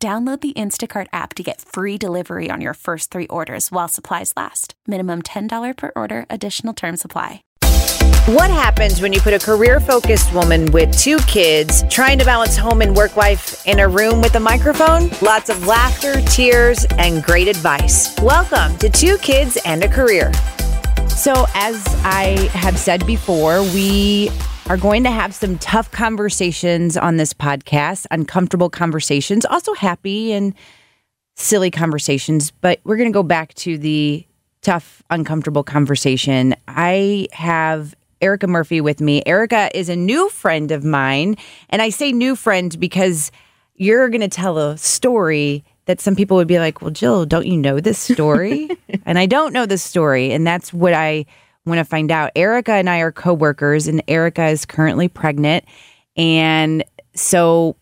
Download the Instacart app to get free delivery on your first three orders while supplies last. Minimum $10 per order, additional term supply. What happens when you put a career focused woman with two kids trying to balance home and work life in a room with a microphone? Lots of laughter, tears, and great advice. Welcome to Two Kids and a Career. So, as I have said before, we are going to have some tough conversations on this podcast, uncomfortable conversations, also happy and silly conversations. But we're going to go back to the tough, uncomfortable conversation. I have Erika Murphy with me. Erika is a new friend of mine. And I say new friend because you're going to tell a story that some people would be like, well, Jill, don't you know this story? and I don't know this story. And that's what I want to find out. Erika and I are coworkers, and Erika is currently pregnant. And so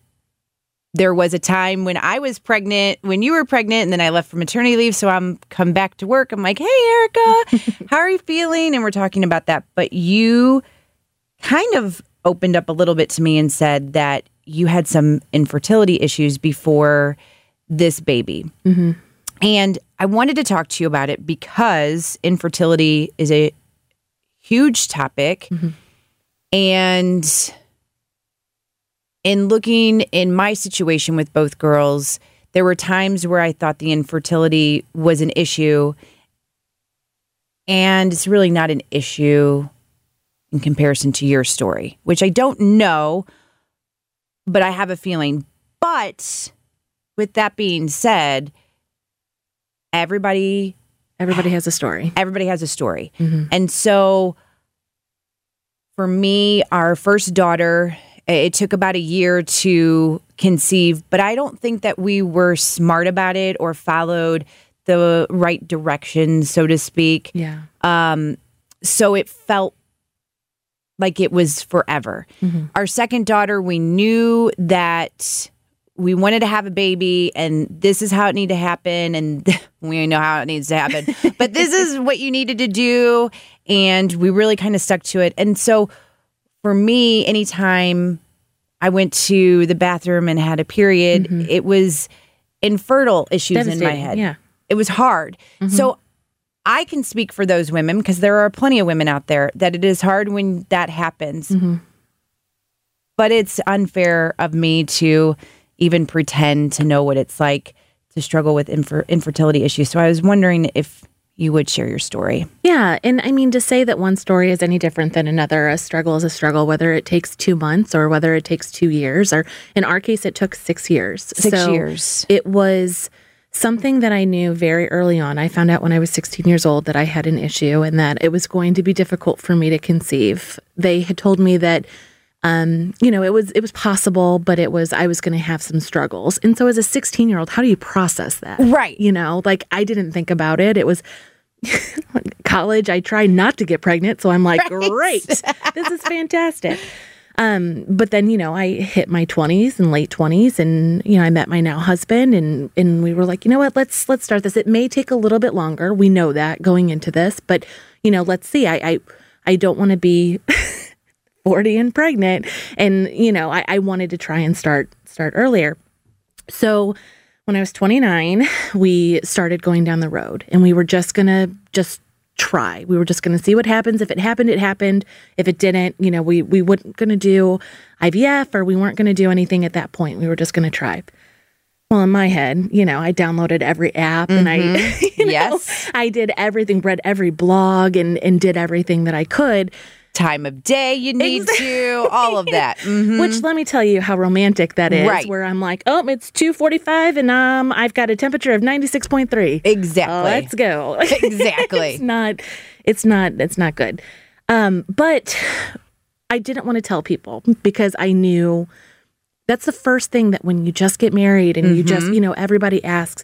there was a time when I was pregnant, when you were pregnant, and then I left for maternity leave. So I'm come back to work. I'm like, hey, Erika, how are you feeling? And we're talking about that. But you kind of opened up a little bit to me and said that you had some infertility issues before this baby. Mm-hmm. And I wanted to talk to you about it because infertility is a huge topic. Mm-hmm. And in looking in my situation with both girls, there were times where I thought the infertility was an issue. And it's really not an issue in comparison to your story, which I don't know, but I have a feeling. But with that being said, everybody Everybody has a story. Everybody has a story. Mm-hmm. And so for me, our first daughter, it took about a year to conceive, but I don't think that we were smart about it or followed the right direction, so to speak. Yeah. Um, so it felt like it was forever. Mm-hmm. Our second daughter, we knew that we wanted to have a baby and this is how it needed to happen and we know how it needs to happen but this is what you needed to do and we really kind of stuck to it and so for me anytime i went to the bathroom and had a period mm-hmm. it was infertile issues in my head yeah it was hard mm-hmm. so i can speak for those women because there are plenty of women out there that it is hard when that happens mm-hmm. but it's unfair of me to even pretend to know what it's like to struggle with infer- infertility issues. So I was wondering if you would share your story. Yeah. And I mean, to say that one story is any different than another, a struggle is a struggle, whether it takes two months or whether it takes two years, or in our case, it took six years. Six so years. It was something that I knew very early on. I found out when I was 16 years old that I had an issue and that it was going to be difficult for me to conceive. They had told me that um, you know, it was it was possible, but it was I was going to have some struggles. And so, as a 16 year old, how do you process that? Right. You know, like I didn't think about it. It was college. I tried not to get pregnant, so I'm like, right. great, this is fantastic. Um, but then you know, I hit my 20s and late 20s, and you know, I met my now husband, and and we were like, you know what, let's let's start this. It may take a little bit longer. We know that going into this, but you know, let's see. I I, I don't want to be 40 and pregnant. And, you know, I, I wanted to try and start start earlier. So when I was 29, we started going down the road and we were just gonna just try. We were just gonna see what happens. If it happened, it happened. If it didn't, you know, we we weren't gonna do IVF or we weren't gonna do anything at that point. We were just gonna try. Well, in my head, you know, I downloaded every app mm-hmm. and I, mm-hmm. you know, yes, I did everything, read every blog and and did everything that I could time of day you need exactly. to, all of that. Mm-hmm. Which let me tell you how romantic that is. Right. Where I'm like, oh, it's 2:45 and um I've got a temperature of 96.3. Exactly. Oh, let's go. Exactly. it's not it's not it's not good. Um but I didn't want to tell people because I knew that's the first thing that when you just get married and you Mm-hmm. just, you know, everybody asks,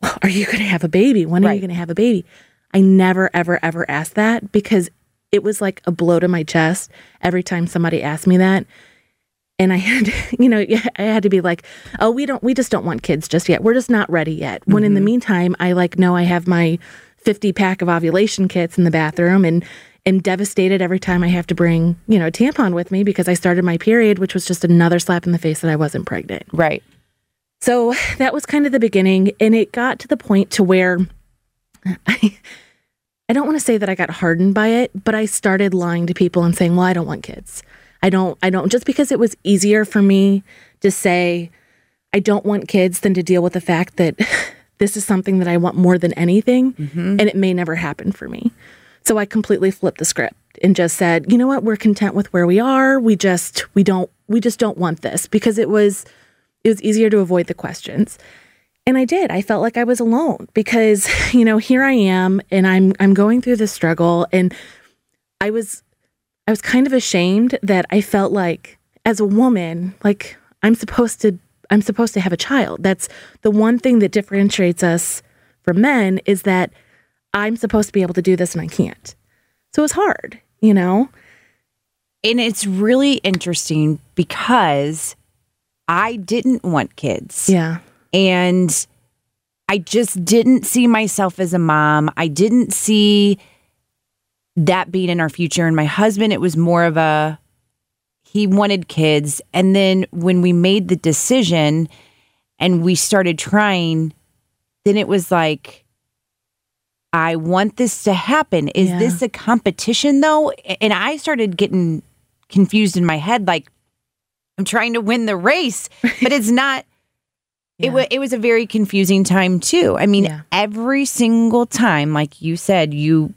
"Well, Are you going to have a baby? When are you going to have a baby? I never, ever, ever asked that because it was like a blow to my chest every time somebody asked me that. And I had, you know, I had to be like, oh, we don't, we just don't want kids just yet. We're just not ready yet. When in the mm-hmm. meantime, I like know I have my 50 pack of ovulation kits in the bathroom and, and devastated every time I have to bring, you know, a tampon with me because I started my period, which was just another slap in the face that I wasn't pregnant. Right. So that was kind of the beginning. And it got to the point to where I, I don't want to say that I got hardened by it, but I started lying to people and saying, well, I don't want kids. I don't, I don't, just because it was easier for me to say, I don't want kids than to deal with the fact that this is something that I want more than anything mm-hmm. and it may never happen for me. So I completely flipped the script and just said, you know what, we're content with where we are. We just, we don't, we just don't want this because it was, it was easier to avoid the questions. And I did. I felt like I was alone because, you know, here I am and I'm I'm going through this struggle and I was I was kind of ashamed that I felt like as a woman, like I'm supposed to I'm supposed to have a child. That's the one thing that differentiates us from men is that I'm supposed to be able to do this and I can't. So it's hard, you know? And it's really interesting because I didn't want kids. Yeah. And I just didn't see myself as a mom. I didn't see that being in our future. And my husband, it was more of a, he wanted kids. And then when we made the decision and we started trying, then it was like, I want this to happen. Is Yeah. this a competition though? And I started getting confused in my head like, I'm trying to win the race, but it's not. It, wa it was a very confusing time too. I mean, Yeah. every single time, like you said, you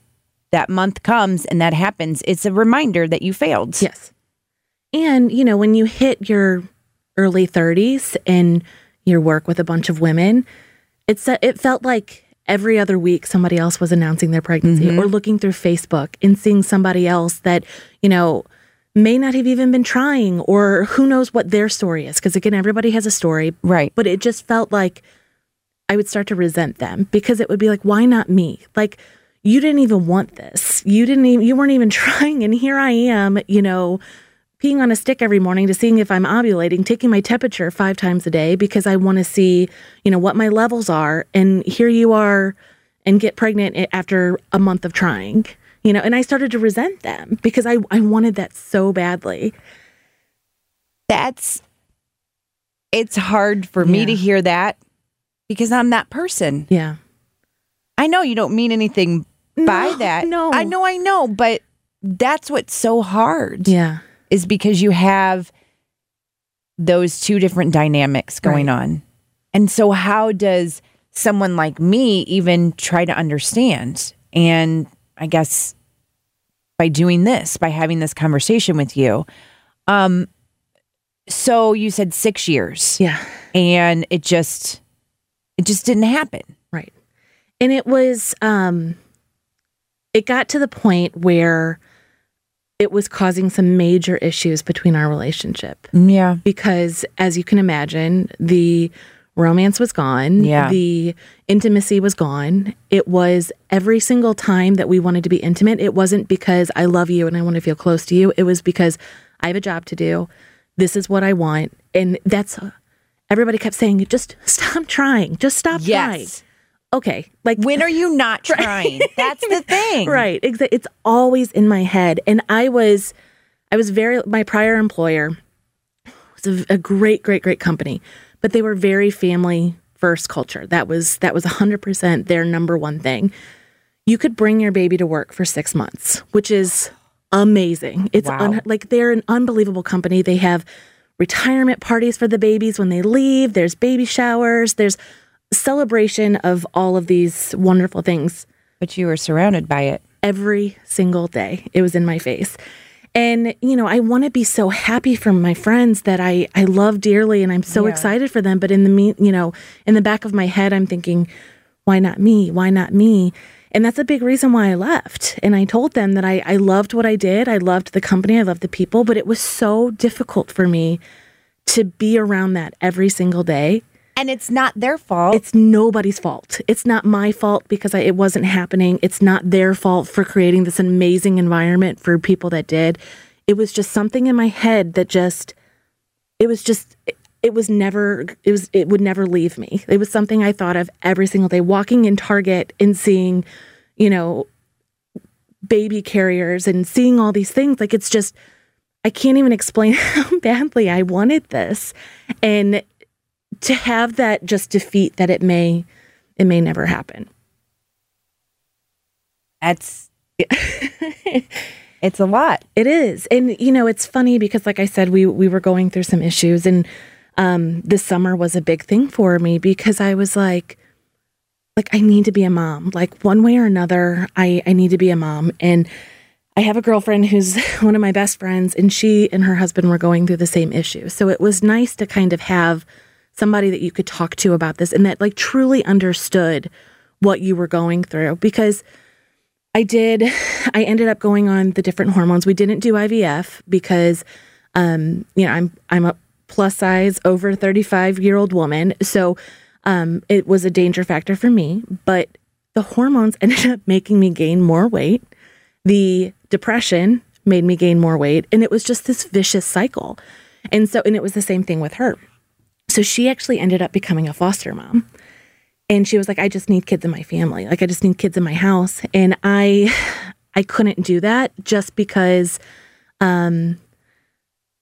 that month comes and that happens, it's a reminder that you failed. Yes. And, you know, when you hit your early 30s and your work with a bunch of women, it's it felt like every other week somebody else was announcing their pregnancy mm-hmm. or looking through Facebook and seeing somebody else that, you know, may not have even been trying or who knows what their story is because again everybody has a story Right. but it just felt like I would start to resent them because it would be like, why not me? Like, you didn't even want this. You didn't even, you weren't even trying. And here I am, you know, peeing on a stick every morning to seeing if I'm ovulating, taking my temperature five times a day because I want to see, you know, what my levels are. And here you are and get pregnant after a month of trying, you know, and I started to resent them because I, I wanted that so badly. That's it's hard for me to hear that because I'm that person. Yeah. I know you don't mean anything by No, that. no. I know, I know, but that's what's so hard. Yeah. is because you have those two different dynamics going Right. on. And so, how does someone like me even try to understand? And I guess by doing this, by having this conversation with you. Um, so you said six years, Yeah. and it just, it just didn't happen. Right. And it was um it got to the point where it was causing some major issues between our relationship Yeah, because as you can imagine, the romance was gone, Yeah. the intimacy was gone. It was every single time that we wanted to be intimate, it wasn't because I love you and I want to feel close to you. It was because I have a job to do. This is what I want. And that's everybody kept saying, just stop trying. Just stop trying yes. okay, like When are you not trying? That's the thing, right, it's always in my head, and I was, I was very my prior employer was a, a great, great, great company, but they were very family first culture. That was that was hundred percent their number one thing. You could bring your baby to work for six months, which is amazing. It's Wow. un- like they're an unbelievable company. They have retirement parties for the babies when they leave. There's baby showers. There's celebration of all of these wonderful things But you were surrounded by it. every single day. It was in my face. And you know, I want to be so happy for my friends that I I love dearly and I'm so Yeah. excited for them, but in the me, you know, in the back of my head I'm thinking, why not me? Why not me? And that's a big reason why I left. And I told them that I I loved what I did. I loved the company, I loved the people, but it was so difficult for me to be around that every single day and it's not their fault. it's nobody's fault. It's not my fault because I, it wasn't happening. It's not their fault for creating this amazing environment for people that did. It was just something in my head that just, it was just, it, it was never, it was, it would never leave me. It was something I thought of every single day, walking in Target and seeing, you know, baby carriers and seeing all these things. Like it's just, I can't even explain how badly I wanted this. And to have that just defeat that it may it may never happen. That's it's a lot. It is. And you know, it's funny because like I said we we were going through some issues and um this summer was a big thing for me because I was like like I need to be a mom. Like one way or another, I I need to be a mom and I have a girlfriend who's one of my best friends and she and her husband were going through the same issue. So it was nice to kind of have somebody that you could talk to about this and that like truly understood what you were going through because I did I ended up going on the different hormones. We didn't do IVF because um you know, I'm I'm a plus size over 35 year old woman. So um it was a danger factor for me, but the hormones ended up making me gain more weight. The depression made me gain more weight and it was just this vicious cycle. And so and it was the same thing with her. So she actually ended up becoming a foster mom. And she was like, I just need kids in my family. Like I just need kids in my house. And I I couldn't do that just because um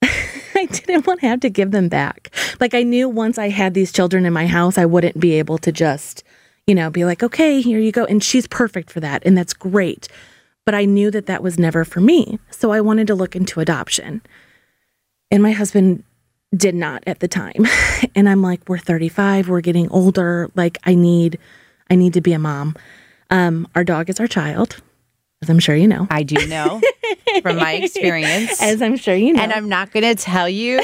I didn't want to have to give them back. Like I knew once I had these children in my house, I wouldn't be able to just, you know, be like, okay, here you go. And she's perfect for that. And that's great. But I knew that that was never for me. So I wanted to look into adoption. And my husband did not at the time. And I'm like, we're 35, we're getting older. Like I need, I need to be a mom. Um, our dog is our child, as I'm sure you know. I do know from my experience. As I'm sure you know. and I'm not going to tell you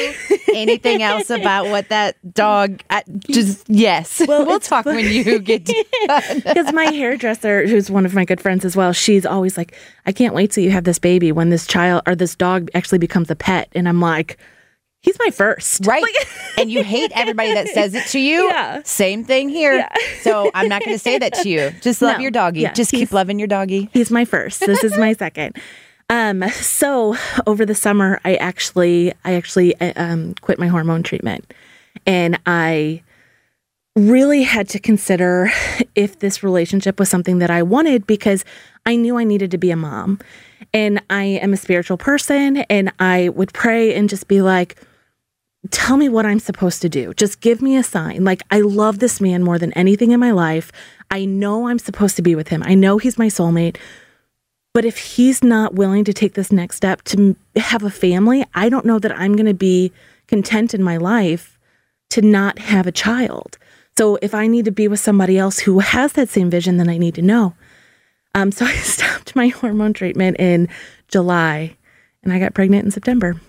anything else about what that dog. I, just yes, Well, we'll talk when you get because my hairdresser, who's one of my good friends as well, she's always like, I can't wait till you have this baby when this child or this dog actually becomes a pet. And I'm like, he's my first. Right. and you hate everybody that says it to you. Yeah. Same thing here. Yeah. So I'm not going to say that to you. Just love No. your doggy. Yeah, Just keep loving your doggy. He's my first. This is my second. Um, so over the summer, I actually, I actually uh, um, quit my hormone treatment, and I really had to consider if this relationship was something that I wanted because I knew I needed to be a mom, and I am a spiritual person, and I would pray and just be like, tell me what I'm supposed to do. Just give me a sign. Like, I love this man more than anything in my life. I know I'm supposed to be with him. I know he's my soulmate. But if he's not willing to take this next step to have a family, I don't know that I'm going to be content in my life to not have a child. So if I need to be with somebody else who has that same vision, then I need to know. Um, so I stopped my hormone treatment in July and I got pregnant in September.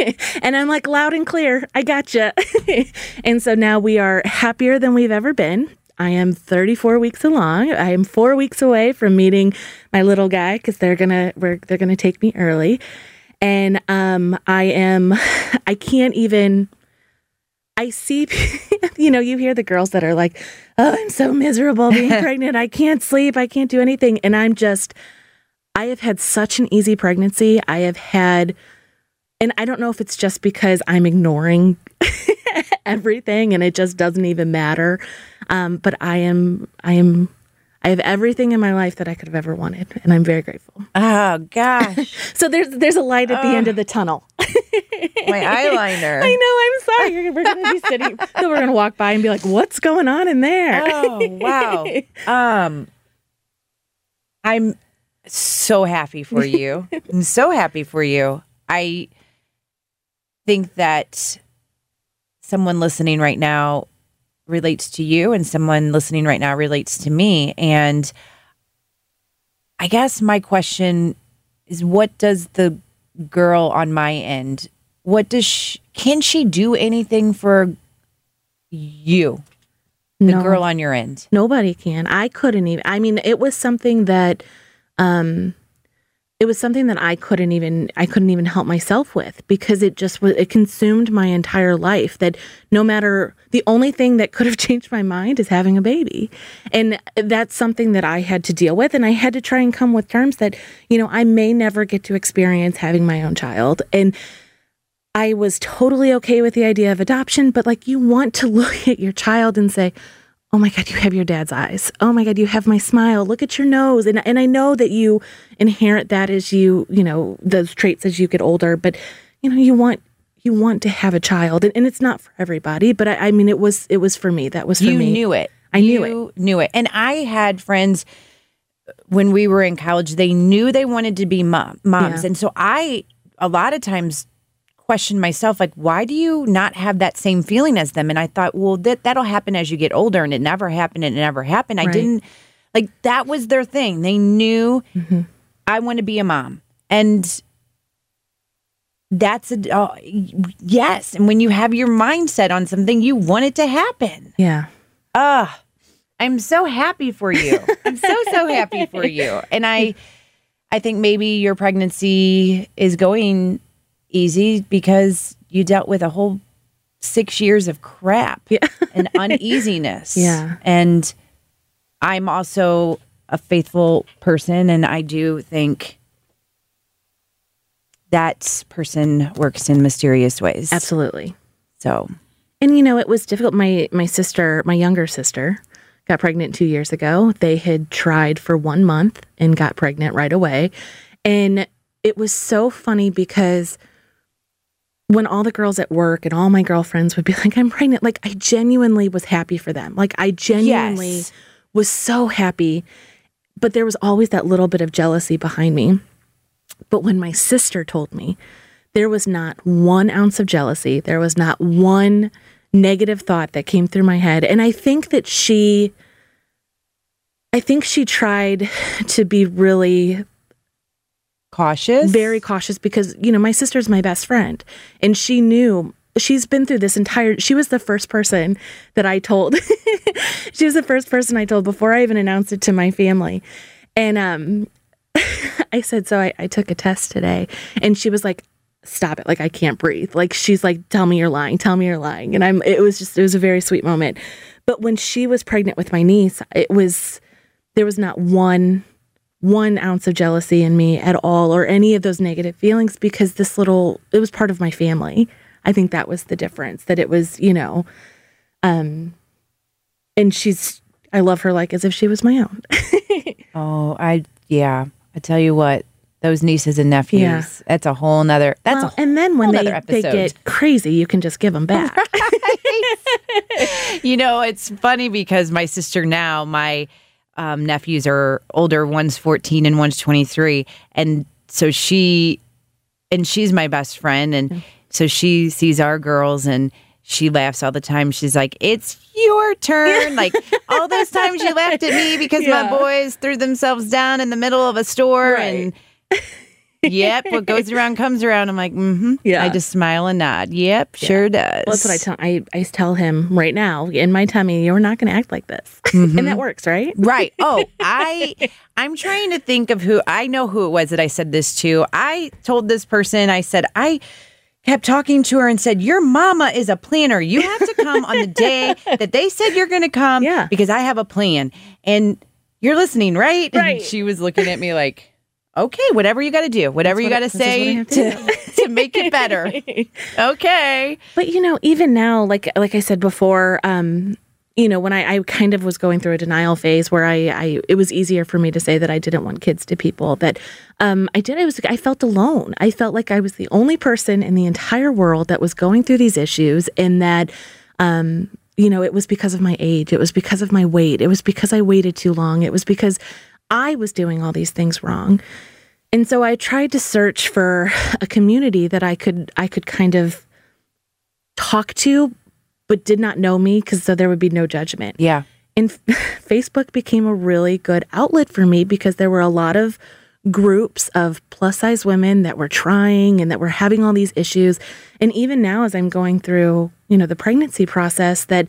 and I'm like loud and clear, I gotcha. and so now we are happier than we've ever been. I am 34 weeks along. I am four weeks away from meeting my little guy because they're gonna we're, they're gonna take me early, and um, I am I can't even. I see, you know, you hear the girls that are like, "Oh, I'm so miserable being pregnant. I can't sleep. I can't do anything," and I'm just. I have had such an easy pregnancy. I have had and I don't know if it's just because I'm ignoring everything and it just doesn't even matter. Um, but I am, I am, I have everything in my life that I could have ever wanted, and I'm very grateful. Oh gosh, So there's there's a light at the end of the tunnel. my eyeliner. I know. I'm sorry. We're gonna be sitting. so we're gonna walk by and be like, "What's going on in there?" Oh wow. Um, I'm so happy for you. I'm so happy for you. I think that someone listening right now relates to you, and someone listening right now relates to me. And I guess my question is, what does the girl on my end? What does she, can she do anything for you, the No. girl on your end? Nobody can. I couldn't even. I mean, it was something that um it was something that I couldn't even I couldn't even help myself with because it just was it consumed my entire life that no matter the only thing that could have changed my mind is having a baby. And that's something that I had to deal with and I had to try and come with terms that you know I may never get to experience having my own child and I was totally okay with the idea of adoption but like you want to look at your child and say oh my god you have your dad's eyes oh my god you have my smile look at your nose and and i know that you inherit that as you you know those traits as you get older but you know you want you want to have a child and, and it's not for everybody but I, I mean it was it was for me that was for you me knew it. I knew it. you Knew it. And I had friends uh, when we were in college. They knew they wanted to be mom, moms, Yeah. and so I a lot of times questioned myself like why do you not have that same feeling as them? And i thought well that that'll happen as you get older and it never happened and it never happened. I didn't like that was their thing. They knew Mm-hmm. i want to be a mom. And that's a uh, yes. And when you have your mindset on something you want it to happen. Yeah. Ah, I'm so happy for you. I'm so so happy for you. And I I think maybe your pregnancy is going easy because you dealt with a whole 6 years of crap Yeah. and uneasiness. Yeah. And I'm also a faithful person and I do think that person works in mysterious ways. absolutely So, And you know, it was difficult. My my sister, my younger sister, got pregnant two years ago. They had tried for one month and got pregnant right away. And it was so funny because when all the girls at work and all my girlfriends would be like, I'm pregnant, like I genuinely was happy for them. Like I genuinely Yes. was so happy. But there was always that little bit of jealousy behind me. But when my sister told me, there was not one ounce of jealousy. There was not one negative thought that came through my head. And I think that she, I think she tried to be really cautious. very cautious because, you know, my sister's my best friend and she knew she's been through this entire she was the first person that I told. she was the first person I told before I even announced it to my family. And um I said, so I, I took a test today. And she was like, stop it. Like, I can't breathe. Like, she's like, tell me you're lying. Tell me you're lying. And I'm, it was just, it was a very sweet moment. But when she was pregnant with my niece, it was, there was not one, one ounce of jealousy in me at all or any of those negative feelings because this little, it was part of my family. I think that was the difference that it was, you know, um, and she's, I love her like as if she was my own. Oh, I yeah. I tell you what, those nieces and nephews. Yeah. That's a whole nother. That's Well, a whole and then when they, they get crazy, you can just give them back. you know, it's funny because my sister now, my um, nephews are older. One's 14 and one's 23. And so she, and she's my best friend. And so she sees our girls and she laughs all the time. She's like, it's your turn. Like all those times you laughed at me because my boys threw themselves down in the middle of a store Right. and Yep, what goes around comes around. I'm like, mm-hmm. Yeah. I just smile and nod. Yep, sure does. Well, that's what I tell I, I tell him right now in my tummy. You're not going to act like this, and that works, right? Right. Oh, I I'm trying to think of who I know who it was that I said this to. I told this person, I said, I kept talking to her and said, Your mama is a planner. You have to come on the day that they said you're gonna come Yeah. because I have a plan. And you're listening, right? Right. And she was looking at me like, Okay, whatever you gotta do, whatever you what I say to to, to make it better. Okay. But you know, even now, like like I said before, um, you know, when I, I kind of was going through a denial phase where I, I it was easier for me to say that I didn't want kids to people that um I did I was I felt alone. I felt like I was the only person in the entire world that was going through these issues and that um you know, it was because of my age. It was because of my weight. It was because I waited too long. It was because I was doing all these things wrong. And so I tried to search for a community that I could I could kind of talk to but did not know me because so there would be no judgment. Yeah. And Facebook became a really good outlet for me because there were a lot of groups of plus size women that were trying and that were having all these issues. And even now, as I'm going through, you know, the pregnancy process, that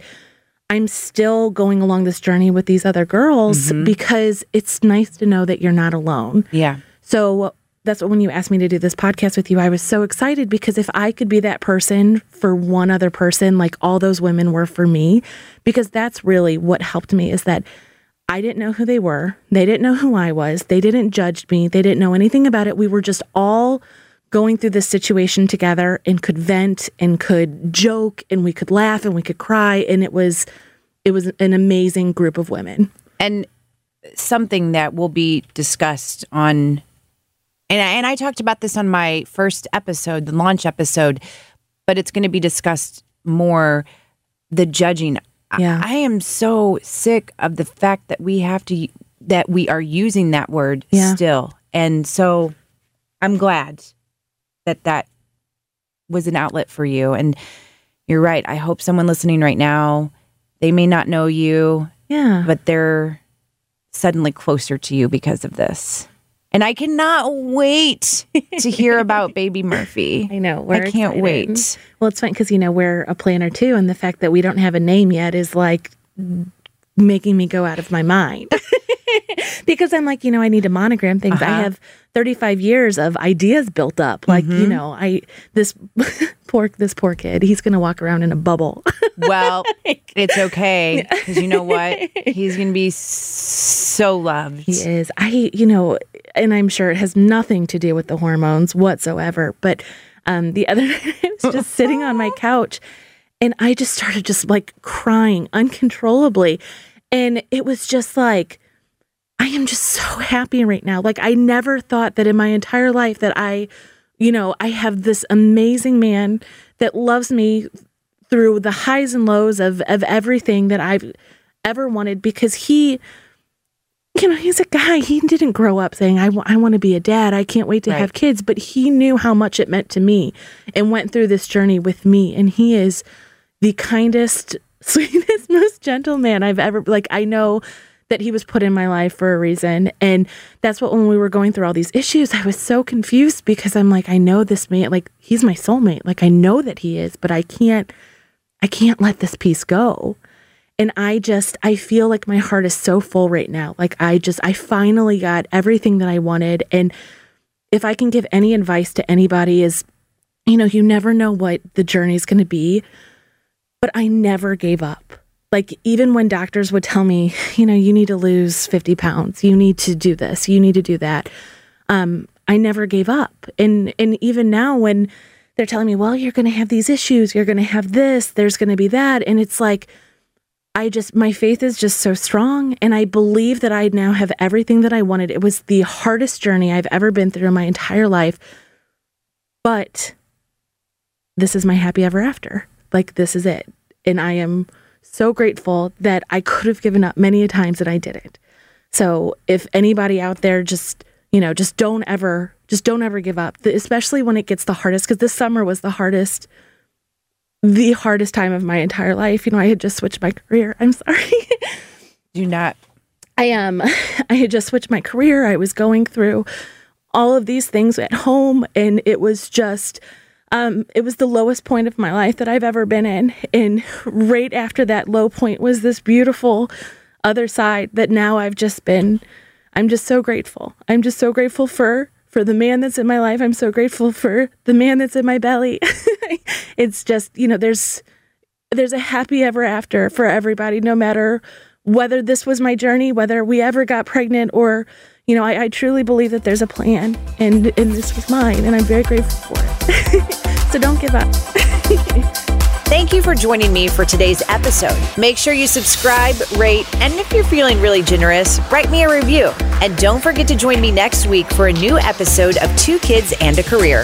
I'm still going along this journey with these other girls mm-hmm. because it's nice to know that you're not alone. Yeah. So that's what when you asked me to do this podcast with you, I was so excited because if I could be that person for one other person, like all those women were for me, because that's really what helped me is that I didn't know who they were. They didn't know who I was. They didn't judge me. They didn't know anything about it. We were just all going through this situation together and could vent and could joke and we could laugh and we could cry and it was it was an amazing group of women. And something that will be discussed on and I, and I talked about this on my first episode, the launch episode, but it's going to be discussed more the judging. Yeah. I, I am so sick of the fact that we have to that we are using that word Yeah. still. And so I'm glad that that was an outlet for you and you're right. I hope someone listening right now, they may not know you, Yeah. but they're suddenly closer to you because of this. And I cannot wait to hear about baby Murphy. I know. I can't excited. wait. Well, it's fun because you know we're a planner too, and the fact that we don't have a name yet is like making me go out of my mind. because I'm like, you know, I need to monogram things. I Uh-huh. have 35 years of ideas built up. Like, Mm-hmm. you know, I this poor this poor kid, he's going to walk around in a bubble. Well, it's okay because you know what? He's going to be so loved. He is. I, you know, and I'm sure it has nothing to do with the hormones whatsoever. But um, the other night, I was just sitting on my couch and I just started just like crying uncontrollably. And it was just like, I am just so happy right now. Like, I never thought that in my entire life that I, you know, I have this amazing man that loves me through the highs and lows of, of everything that I've ever wanted because he, you know, he's a guy. He didn't grow up saying, I want to be a dad. I can't wait to Right. have kids. But he knew how much it meant to me and went through this journey with me. And he is the kindest, sweetest, most gentle man I've ever, like, I know that he was put in my life for a reason. And that's what, when we were going through all these issues, I was so confused because I'm like, I know this man, like, he's my soulmate. Like, I know that he is, but I can't, I can't let this piece go. And I just, I feel like my heart is so full right now. Like, I just, I finally got everything that I wanted. And if I can give any advice to anybody, is, you know, you never know what the journey is going to be, but I never gave up. Like, even when doctors would tell me, you know, you need to lose 50 pounds, you need to do this, you need to do that. Um, I never gave up. And, and even now, when they're telling me, well, you're going to have these issues, you're going to have this, there's going to be that. And it's like, I just, my faith is just so strong. And I believe that I now have everything that I wanted. It was the hardest journey I've ever been through in my entire life. But this is my happy ever after. Like, this is it. And I am so grateful that I could have given up many a times and I didn't. So if anybody out there just, you know, just don't ever, just don't ever give up, especially when it gets the hardest, because this summer was the hardest, the hardest time of my entire life. You know, I had just switched my career. I'm sorry. Do not. I am. Um, I had just switched my career. I was going through all of these things at home, and it was just, um, it was the lowest point of my life that I've ever been in. And right after that low point was this beautiful other side that now I've just been. I'm just so grateful. I'm just so grateful for for the man that's in my life. I'm so grateful for the man that's in my belly. it's just, you know, there's there's a happy ever after for everybody, no matter whether this was my journey, whether we ever got pregnant, or you know, I, I truly believe that there's a plan, and and this was mine, and I'm very grateful for it. so don't give up. Thank you for joining me for today's episode. Make sure you subscribe, rate, and if you're feeling really generous, write me a review. And don't forget to join me next week for a new episode of Two Kids and a Career.